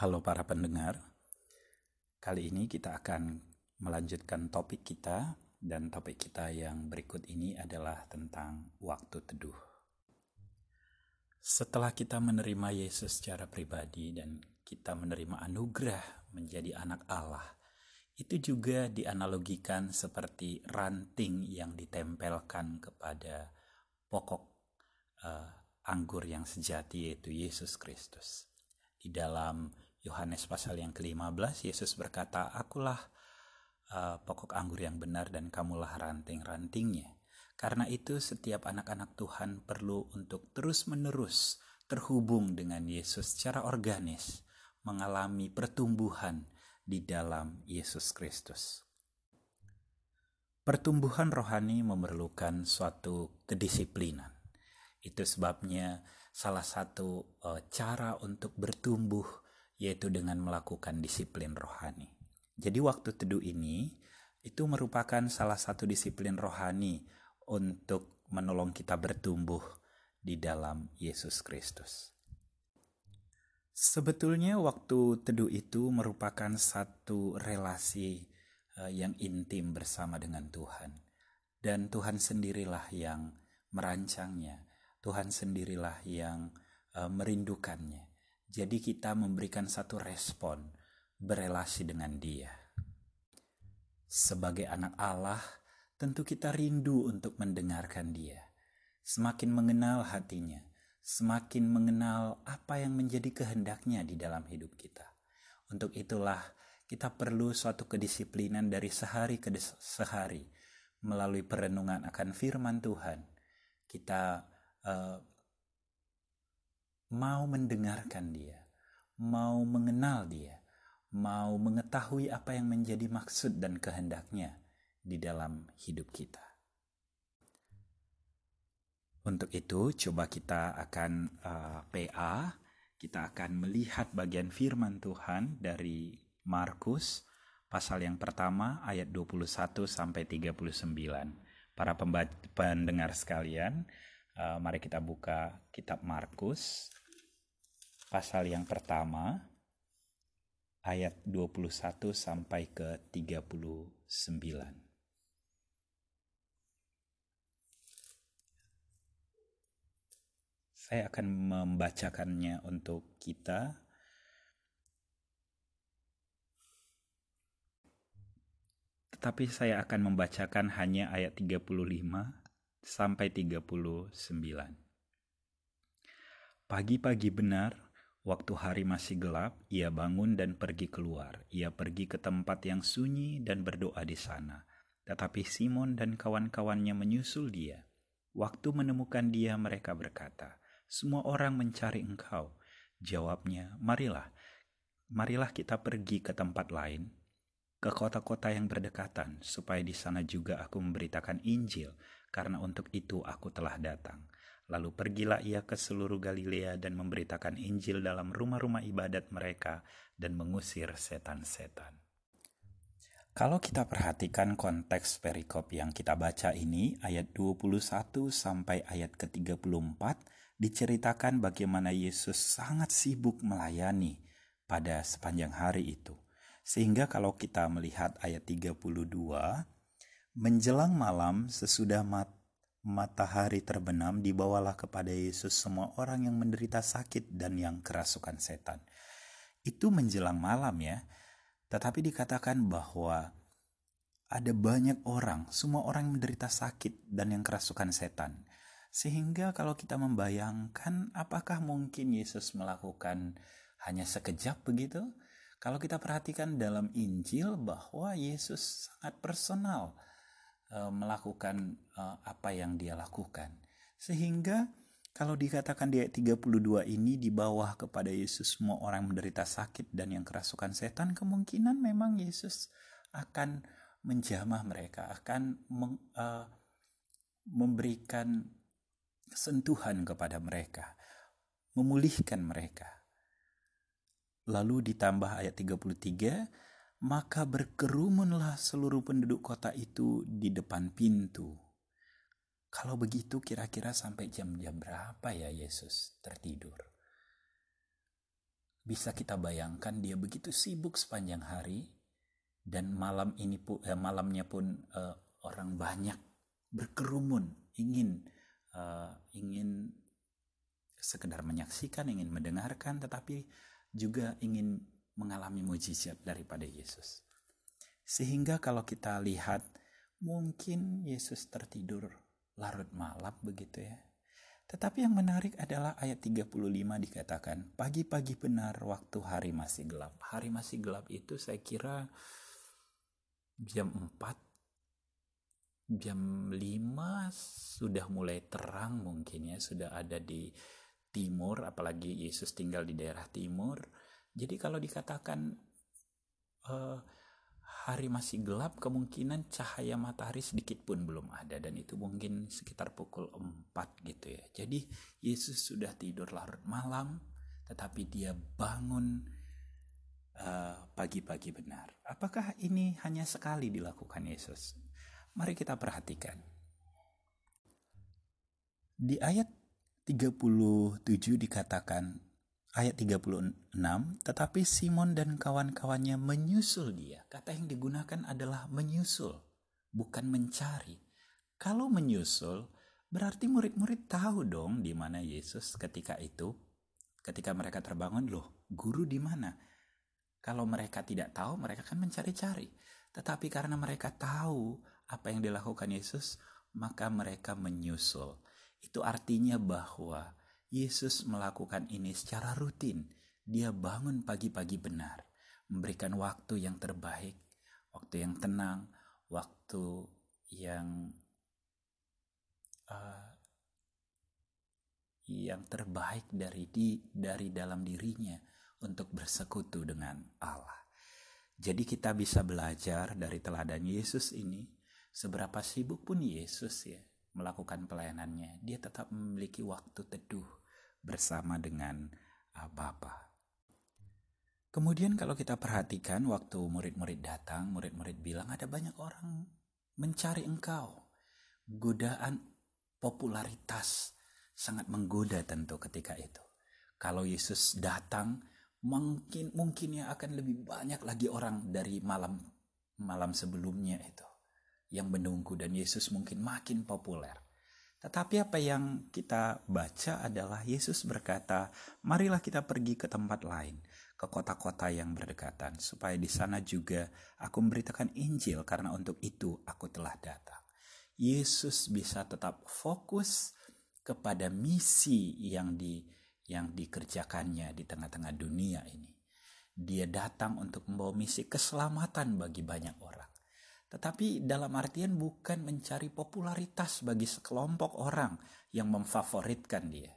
Halo para pendengar, kali ini kita akan melanjutkan topik kita dan topik kita yang berikut ini adalah tentang waktu teduh. Setelah kita menerima Yesus secara pribadi dan kita menerima anugerah menjadi anak Allah, itu juga dianalogikan seperti ranting yang ditempelkan kepada pokok uh, anggur yang sejati yaitu Yesus Kristus. Di dalam Yohanes pasal yang ke-15 Yesus berkata, "Akulah uh, pokok anggur yang benar dan kamulah ranting-rantingnya." Karena itu setiap anak-anak Tuhan perlu untuk terus-menerus terhubung dengan Yesus secara organis, mengalami pertumbuhan di dalam Yesus Kristus. Pertumbuhan rohani memerlukan suatu kedisiplinan. Itu sebabnya salah satu uh, cara untuk bertumbuh yaitu dengan melakukan disiplin rohani. Jadi waktu teduh ini itu merupakan salah satu disiplin rohani untuk menolong kita bertumbuh di dalam Yesus Kristus. Sebetulnya waktu teduh itu merupakan satu relasi uh, yang intim bersama dengan Tuhan. Dan Tuhan sendirilah yang merancangnya. Tuhan sendirilah yang uh, merindukannya. Jadi kita memberikan satu respon berelasi dengan dia. Sebagai anak Allah, tentu kita rindu untuk mendengarkan dia. Semakin mengenal hatinya, semakin mengenal apa yang menjadi kehendaknya di dalam hidup kita. Untuk itulah kita perlu suatu kedisiplinan dari sehari ke sehari melalui perenungan akan firman Tuhan. Kita uh, mau mendengarkan Dia, mau mengenal Dia, mau mengetahui apa yang menjadi maksud dan kehendaknya di dalam hidup kita. Untuk itu, coba kita akan uh, eh, PA, kita akan melihat bagian firman Tuhan dari Markus pasal yang pertama ayat 21 sampai 39. Para pendengar sekalian, uh, mari kita buka kitab Markus pasal yang pertama ayat 21 sampai ke 39. Saya akan membacakannya untuk kita. Tetapi saya akan membacakan hanya ayat 35 sampai 39. Pagi-pagi benar Waktu hari masih gelap, ia bangun dan pergi keluar. Ia pergi ke tempat yang sunyi dan berdoa di sana. Tetapi Simon dan kawan-kawannya menyusul dia. Waktu menemukan dia, mereka berkata, "Semua orang mencari engkau." Jawabnya, "Marilah, marilah kita pergi ke tempat lain, ke kota-kota yang berdekatan, supaya di sana juga aku memberitakan Injil, karena untuk itu aku telah datang." Lalu pergilah ia ke seluruh Galilea dan memberitakan Injil dalam rumah-rumah ibadat mereka dan mengusir setan-setan. Kalau kita perhatikan konteks perikop yang kita baca ini, ayat 21 sampai ayat ke-34, diceritakan bagaimana Yesus sangat sibuk melayani pada sepanjang hari itu. Sehingga kalau kita melihat ayat 32, menjelang malam sesudah mat matahari terbenam, dibawalah kepada Yesus semua orang yang menderita sakit dan yang kerasukan setan. Itu menjelang malam ya, tetapi dikatakan bahwa ada banyak orang, semua orang yang menderita sakit dan yang kerasukan setan. Sehingga kalau kita membayangkan apakah mungkin Yesus melakukan hanya sekejap begitu? Kalau kita perhatikan dalam Injil bahwa Yesus sangat personal melakukan uh, apa yang dia lakukan. Sehingga kalau dikatakan di ayat 32 ini di bawah kepada Yesus semua orang menderita sakit dan yang kerasukan setan, kemungkinan memang Yesus akan menjamah mereka, akan meng, uh, memberikan sentuhan kepada mereka, memulihkan mereka. Lalu ditambah ayat 33, maka berkerumunlah seluruh penduduk kota itu di depan pintu. Kalau begitu kira-kira sampai jam-jam berapa ya Yesus tertidur? bisa kita bayangkan dia begitu sibuk sepanjang hari dan malam ini pun eh, malamnya pun eh, orang banyak berkerumun ingin uh, ingin sekedar menyaksikan, ingin mendengarkan, tetapi juga ingin mengalami mujizat daripada Yesus. Sehingga kalau kita lihat, mungkin Yesus tertidur larut malam begitu ya. Tetapi yang menarik adalah ayat 35 dikatakan, pagi-pagi benar waktu hari masih gelap. Hari masih gelap itu saya kira jam 4 jam 5 sudah mulai terang mungkin ya sudah ada di timur apalagi Yesus tinggal di daerah timur jadi kalau dikatakan uh, hari masih gelap kemungkinan cahaya matahari sedikit pun belum ada. Dan itu mungkin sekitar pukul 4 gitu ya. Jadi Yesus sudah tidur larut malam tetapi dia bangun eh, pagi-pagi uh, benar. Apakah ini hanya sekali dilakukan Yesus? Mari kita perhatikan. Di ayat 37 dikatakan, ayat 36, tetapi Simon dan kawan-kawannya menyusul dia. Kata yang digunakan adalah menyusul, bukan mencari. Kalau menyusul, berarti murid-murid tahu dong di mana Yesus ketika itu. Ketika mereka terbangun, loh, guru di mana? Kalau mereka tidak tahu, mereka akan mencari-cari. Tetapi karena mereka tahu apa yang dilakukan Yesus, maka mereka menyusul. Itu artinya bahwa Yesus melakukan ini secara rutin. Dia bangun pagi-pagi benar, memberikan waktu yang terbaik, waktu yang tenang, waktu yang uh, yang terbaik dari di dari dalam dirinya untuk bersekutu dengan Allah. Jadi kita bisa belajar dari teladan Yesus ini Seberapa sibuk pun Yesus ya melakukan pelayanannya, dia tetap memiliki waktu teduh bersama dengan uh, Bapa. Kemudian kalau kita perhatikan waktu murid-murid datang, murid-murid bilang ada banyak orang mencari engkau. Godaan popularitas sangat menggoda tentu ketika itu. Kalau Yesus datang, mungkin mungkin ya akan lebih banyak lagi orang dari malam malam sebelumnya itu yang menunggu dan Yesus mungkin makin populer. Tetapi apa yang kita baca adalah Yesus berkata, "Marilah kita pergi ke tempat lain, ke kota-kota yang berdekatan, supaya di sana juga aku memberitakan Injil karena untuk itu aku telah datang." Yesus bisa tetap fokus kepada misi yang di yang dikerjakannya di tengah-tengah dunia ini. Dia datang untuk membawa misi keselamatan bagi banyak orang. Tetapi dalam artian bukan mencari popularitas bagi sekelompok orang yang memfavoritkan dia.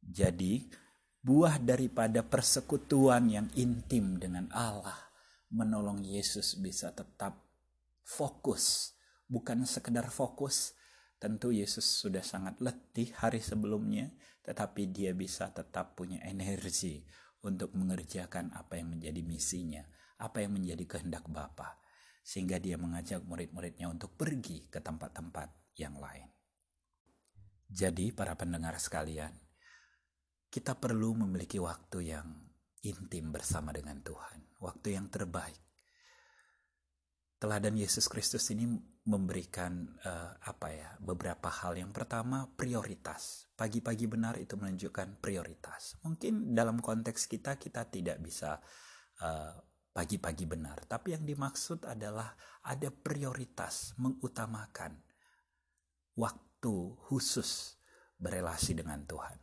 Jadi, buah daripada persekutuan yang intim dengan Allah menolong Yesus bisa tetap fokus, bukan sekedar fokus. Tentu Yesus sudah sangat letih hari sebelumnya, tetapi dia bisa tetap punya energi untuk mengerjakan apa yang menjadi misinya, apa yang menjadi kehendak Bapa sehingga dia mengajak murid-muridnya untuk pergi ke tempat-tempat yang lain. Jadi, para pendengar sekalian, kita perlu memiliki waktu yang intim bersama dengan Tuhan, waktu yang terbaik. Teladan Yesus Kristus ini memberikan uh, apa ya beberapa hal. Yang pertama prioritas. Pagi-pagi benar itu menunjukkan prioritas. Mungkin dalam konteks kita kita tidak bisa uh, pagi-pagi benar, tapi yang dimaksud adalah ada prioritas mengutamakan waktu khusus berelasi dengan Tuhan.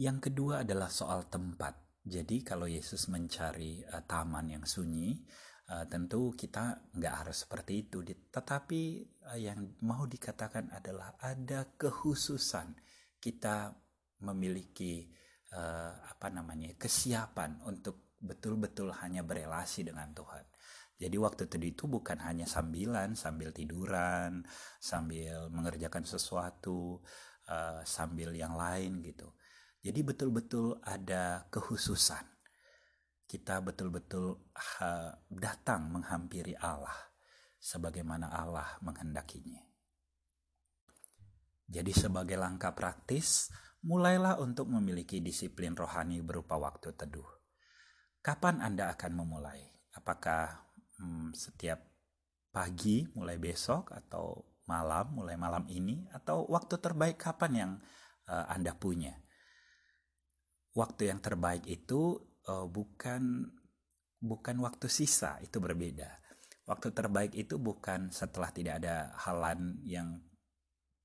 Yang kedua adalah soal tempat. Jadi kalau Yesus mencari uh, taman yang sunyi, uh, tentu kita nggak harus seperti itu. Tetapi uh, yang mau dikatakan adalah ada kekhususan kita memiliki uh, apa namanya kesiapan untuk betul-betul hanya berelasi dengan Tuhan. Jadi waktu itu bukan hanya sambilan, sambil tiduran, sambil mengerjakan sesuatu, uh, sambil yang lain gitu. Jadi betul-betul ada kehususan. Kita betul-betul uh, datang menghampiri Allah sebagaimana Allah menghendakinya. Jadi sebagai langkah praktis, mulailah untuk memiliki disiplin rohani berupa waktu teduh. Kapan Anda akan memulai? Apakah hmm, setiap pagi mulai besok atau malam mulai malam ini atau waktu terbaik kapan yang uh, Anda punya? Waktu yang terbaik itu uh, bukan bukan waktu sisa, itu berbeda. Waktu terbaik itu bukan setelah tidak ada halan yang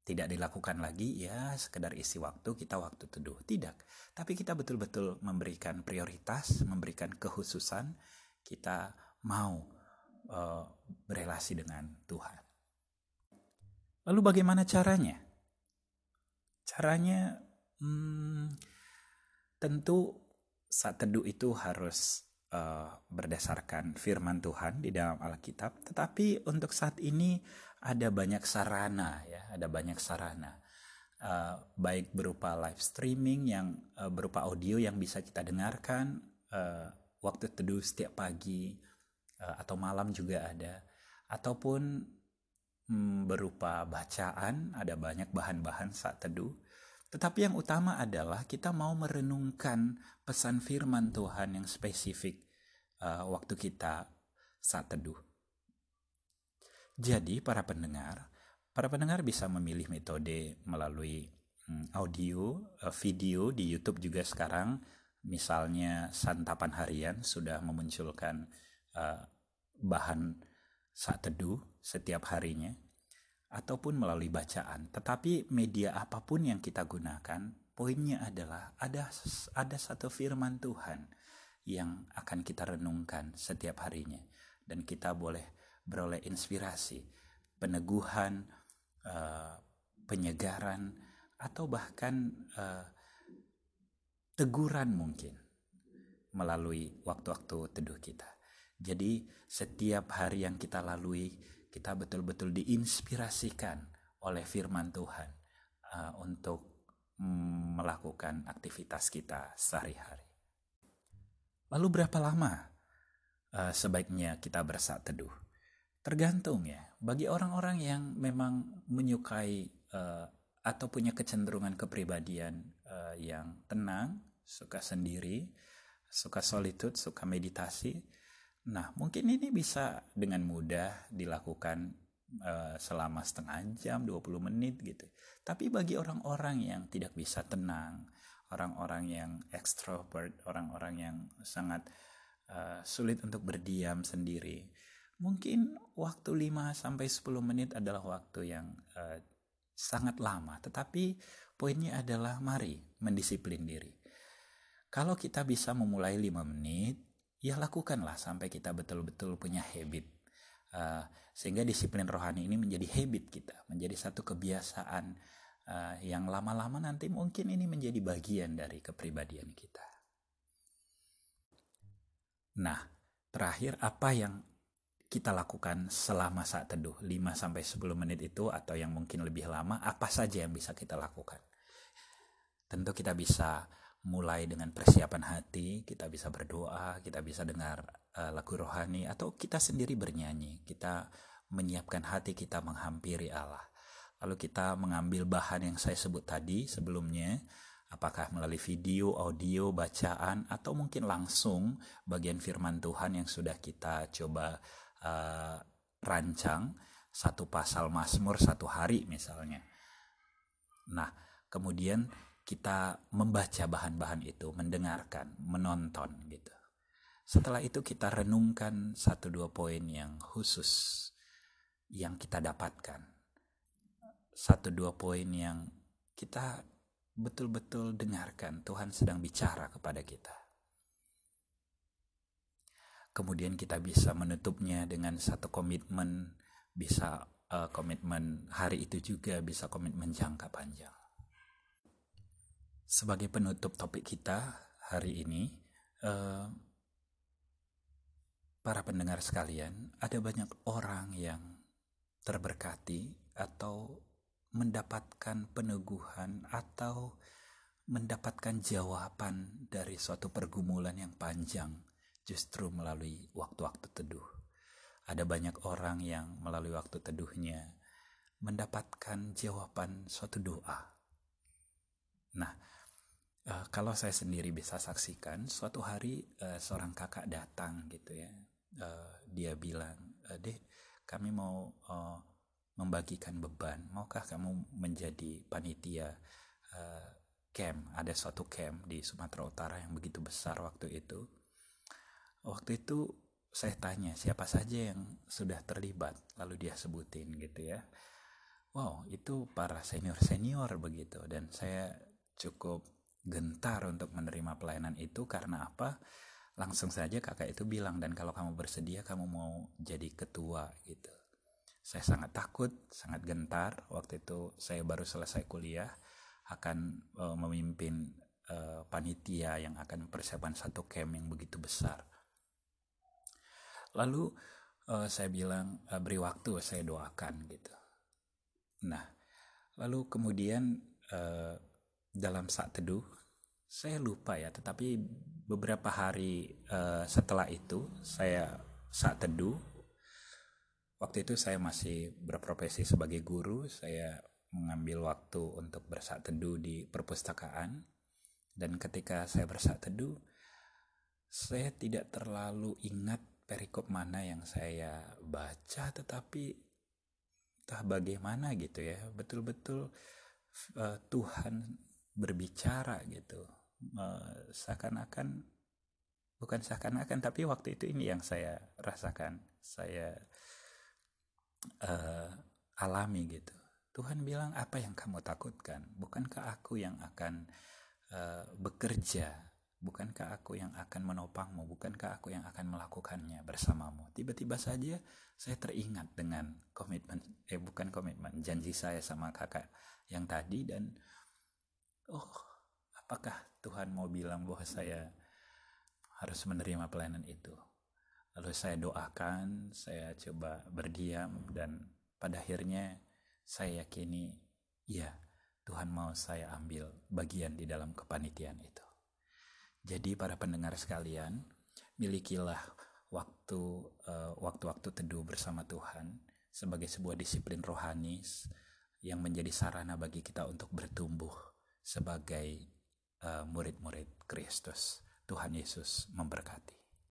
tidak dilakukan lagi ya sekedar isi waktu kita waktu teduh. Tidak. Tapi kita betul-betul memberikan prioritas memberikan kekhususan kita mau uh, berelasi dengan Tuhan. Lalu bagaimana caranya? Caranya hmm, tentu saat teduh itu harus uh, berdasarkan firman Tuhan di dalam Alkitab. Tetapi untuk saat ini ada banyak sarana ya, ada banyak sarana. Uh, baik berupa live streaming yang uh, berupa audio yang bisa kita dengarkan uh, waktu teduh setiap pagi uh, atau malam juga ada. Ataupun um, berupa bacaan ada banyak bahan-bahan saat teduh. Tetapi yang utama adalah kita mau merenungkan pesan firman Tuhan yang spesifik uh, waktu kita saat teduh jadi para pendengar, para pendengar bisa memilih metode melalui hmm, audio, eh, video di YouTube juga sekarang. Misalnya santapan harian sudah memunculkan uh, bahan saat teduh setiap harinya, ataupun melalui bacaan. Tetapi media apa pun yang kita gunakan, poinnya adalah ada ada satu firman Tuhan yang akan kita renungkan setiap harinya, dan kita boleh beroleh inspirasi, peneguhan, uh, penyegaran, atau bahkan uh, teguran mungkin melalui waktu-waktu teduh kita. Jadi setiap hari yang kita lalui, kita betul-betul diinspirasikan oleh firman Tuhan uh, untuk melakukan aktivitas kita sehari-hari. Lalu berapa lama uh, sebaiknya kita bersaat teduh? Tergantung ya. Bagi orang-orang yang memang menyukai uh, atau punya kecenderungan kepribadian uh, yang tenang, suka sendiri, suka solitude, suka meditasi. Nah, mungkin ini bisa dengan mudah dilakukan uh, selama setengah jam, 20 menit gitu. Tapi bagi orang-orang yang tidak bisa tenang, orang-orang yang extrovert, orang-orang yang sangat uh, sulit untuk berdiam sendiri, Mungkin waktu 5 sampai 10 menit adalah waktu yang uh, sangat lama, tetapi poinnya adalah mari mendisiplin diri. Kalau kita bisa memulai 5 menit, ya lakukanlah sampai kita betul-betul punya habit. Uh, sehingga disiplin rohani ini menjadi habit kita, menjadi satu kebiasaan uh, yang lama-lama nanti mungkin ini menjadi bagian dari kepribadian kita. Nah, terakhir apa yang kita lakukan selama saat teduh 5 sampai 10 menit itu atau yang mungkin lebih lama apa saja yang bisa kita lakukan. Tentu kita bisa mulai dengan persiapan hati, kita bisa berdoa, kita bisa dengar uh, lagu rohani atau kita sendiri bernyanyi. Kita menyiapkan hati kita menghampiri Allah. Lalu kita mengambil bahan yang saya sebut tadi sebelumnya, apakah melalui video, audio, bacaan, atau mungkin langsung bagian firman Tuhan yang sudah kita coba uh, rancang satu pasal Mazmur satu hari misalnya. Nah, kemudian kita membaca bahan-bahan itu, mendengarkan, menonton gitu. Setelah itu kita renungkan satu dua poin yang khusus yang kita dapatkan. Satu dua poin yang kita betul-betul dengarkan Tuhan sedang bicara kepada kita kemudian kita bisa menutupnya dengan satu komitmen bisa uh, komitmen hari itu juga bisa komitmen jangka panjang. Sebagai penutup topik kita hari ini uh, para pendengar sekalian ada banyak orang yang terberkati atau mendapatkan peneguhan atau mendapatkan jawaban dari suatu pergumulan yang panjang justru melalui waktu-waktu teduh. Ada banyak orang yang melalui waktu teduhnya mendapatkan jawaban suatu doa. Nah, uh, kalau saya sendiri bisa saksikan, suatu hari uh, seorang kakak datang gitu ya, uh, dia bilang, deh kami mau membagikan beban, maukah kamu menjadi panitia camp? Ada suatu camp di Sumatera Utara yang begitu besar waktu itu. Waktu itu saya tanya siapa saja yang sudah terlibat, lalu dia sebutin gitu ya. Wow, itu para senior-senior begitu dan saya cukup gentar untuk menerima pelayanan itu karena apa? Langsung saja kakak itu bilang dan kalau kamu bersedia kamu mau jadi ketua gitu. Saya sangat takut, sangat gentar. Waktu itu saya baru selesai kuliah akan uh, memimpin uh, panitia yang akan mempersiapkan satu camp yang begitu besar. Lalu uh, saya bilang uh, beri waktu saya doakan gitu. Nah, lalu kemudian uh, dalam saat teduh, saya lupa ya, tetapi beberapa hari uh, setelah itu saya saat teduh, waktu itu saya masih berprofesi sebagai guru, saya mengambil waktu untuk bersaat teduh di perpustakaan, dan ketika saya bersaat teduh, saya tidak terlalu ingat perikop mana yang saya baca, tetapi entah bagaimana gitu ya. Betul-betul uh, Tuhan berbicara gitu. Uh, seakan-akan bukan seakan-akan tapi waktu itu ini yang saya rasakan saya uh, alami gitu. Tuhan bilang apa yang kamu takutkan? Bukankah aku yang akan uh, bekerja Bukankah aku yang akan menopangmu? Bukankah aku yang akan melakukannya bersamamu? Tiba-tiba saja saya teringat dengan komitmen, eh bukan komitmen, janji saya sama kakak yang tadi dan oh apakah Tuhan mau bilang bahwa saya harus menerima pelayanan itu? Lalu saya doakan, saya coba berdiam dan pada akhirnya saya yakini ya Tuhan mau saya ambil bagian di dalam kepanitiaan itu. Jadi para pendengar sekalian, milikilah waktu uh, waktu-waktu teduh bersama Tuhan sebagai sebuah disiplin rohani yang menjadi sarana bagi kita untuk bertumbuh sebagai uh, murid-murid Kristus. Tuhan Yesus memberkati.